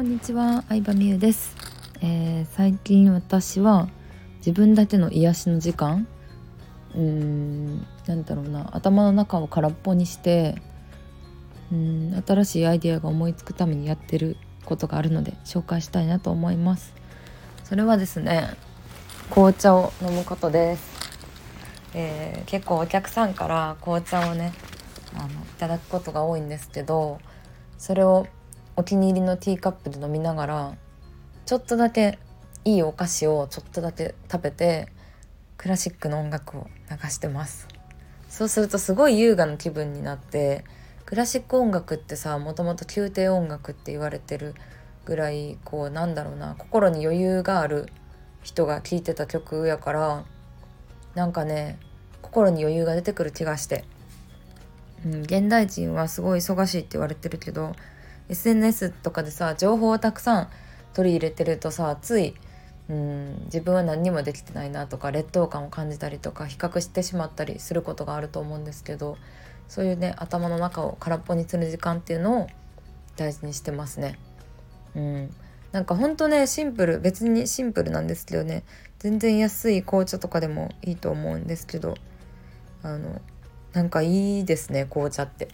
こんにちは、相葉美優です、えー最近私は自分だけの癒しの時間うーんなんだろうな頭の中を空っぽにしてうん新しいアイデアが思いつくためにやってることがあるので紹介したいなと思います。それはですね紅茶を飲むことです、えー結構お客さんから紅茶をねあのいただくことが多いんですけどそれをお気に入りのティーカップで飲みながらちょっとだけいいお菓子をちょっとだけ食べてクラシックの音楽を流してます。そうするとすごい優雅な気分になってクラシック音楽ってさもともと宮廷音楽って言われてるぐらいこうなんだろうな心に余裕がある人が聴いてた曲やからなんかね心に余裕が出てくる気がして、うん、現代人はすごい忙しいって言われてるけど SNS とかでさ情報をたくさん取り入れてるとさついうん自分は何にもできてないなとか劣等感を感じたりとか比較してしまったりすることがあると思うんですけどそういうね頭の中を空っぽにする時間っていうのを大事にしてますね。うん、なんかほんとねシンプル別にシンプルなんですけどね全然安い紅茶とかでもいいと思うんですけどあのなんかいいですね紅茶って。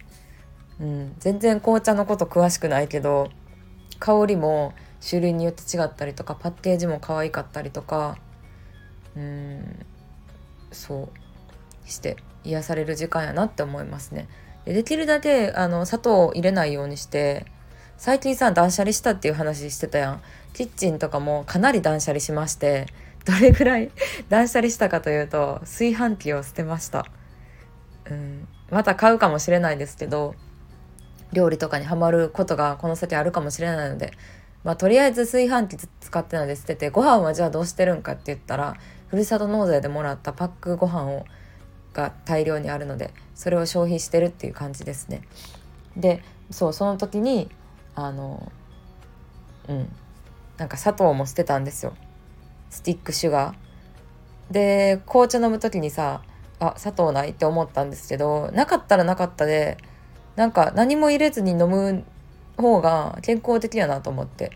うん、全然紅茶のこと詳しくないけど香りも種類によって違ったりとかパッケージも可愛かったりとかうん。そう。して癒される時間やなって思いますね。でできるだけあの砂糖を入れないようにして最近さ断捨離したっていう話してたやん。キッチンとかもかなり断捨離しましてどれぐらい 断捨離したかというと炊飯器を捨てました。うん、また買うかもしれないですけど料理とかにはまることがこの先あるかもしれないので、まあ、とりあえず炊飯器使ってないで捨ててご飯はじゃあどうしてるんかって言ったらふるさと納税でもらったパックご飯をが大量にあるのでそれを消費してるっていう感じですね。でそうその時にあのうんなんか砂糖も捨てたんですよスティックシュガー。で紅茶飲む時にさあ砂糖ないって思ったんですけどなかったらなかったでなんか何も入れずに飲む方が健康的やなと思って。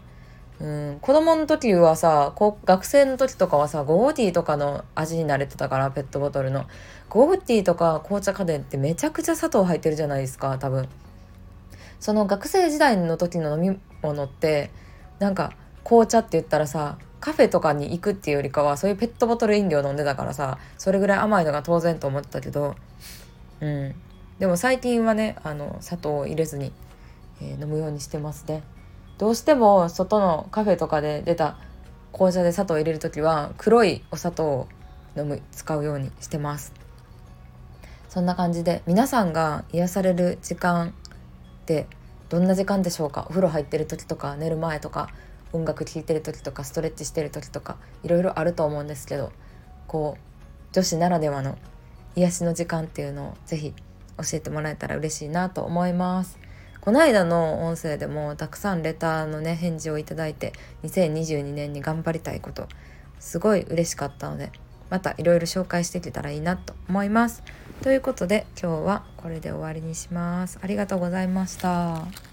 うん、子供の時はさ学生の時とかはさゴーディーとかの味に慣れてたからペットボトルの。ゴーディーとか紅茶家電ってめちゃくちゃ砂糖入ってるじゃないですか多分。その学生時代の時の飲み物ってなんか紅茶って言ったらさカフェとかに行くっていうよりかはそういうペットボトル飲料飲んでたからさそれぐらい甘いのが当然と思ってたけど。うん。でも最近はねあの砂糖を入れずに、えー飲むようにしてますね。どうしても外のカフェとかで出た紅茶で砂糖を入れる時は黒いお砂糖を飲む使うようにしてます。そんな感じで皆さんが癒される時間ってどんな時間でしょうか？お風呂入ってる時とか寝る前とか音楽聴いてる時とかストレッチしてる時とかいろいろあると思うんですけどこう女子ならではの癒しの時間っていうのをぜひ教えてもらえたら嬉しいなと思います。この間の音声でもたくさんレターのね返事をいただいて2022年に頑張りたいことすごい嬉しかったのでまたいろいろ紹介していけたらいいなと思います。ということで今日はこれで終わりにします。ありがとうございました。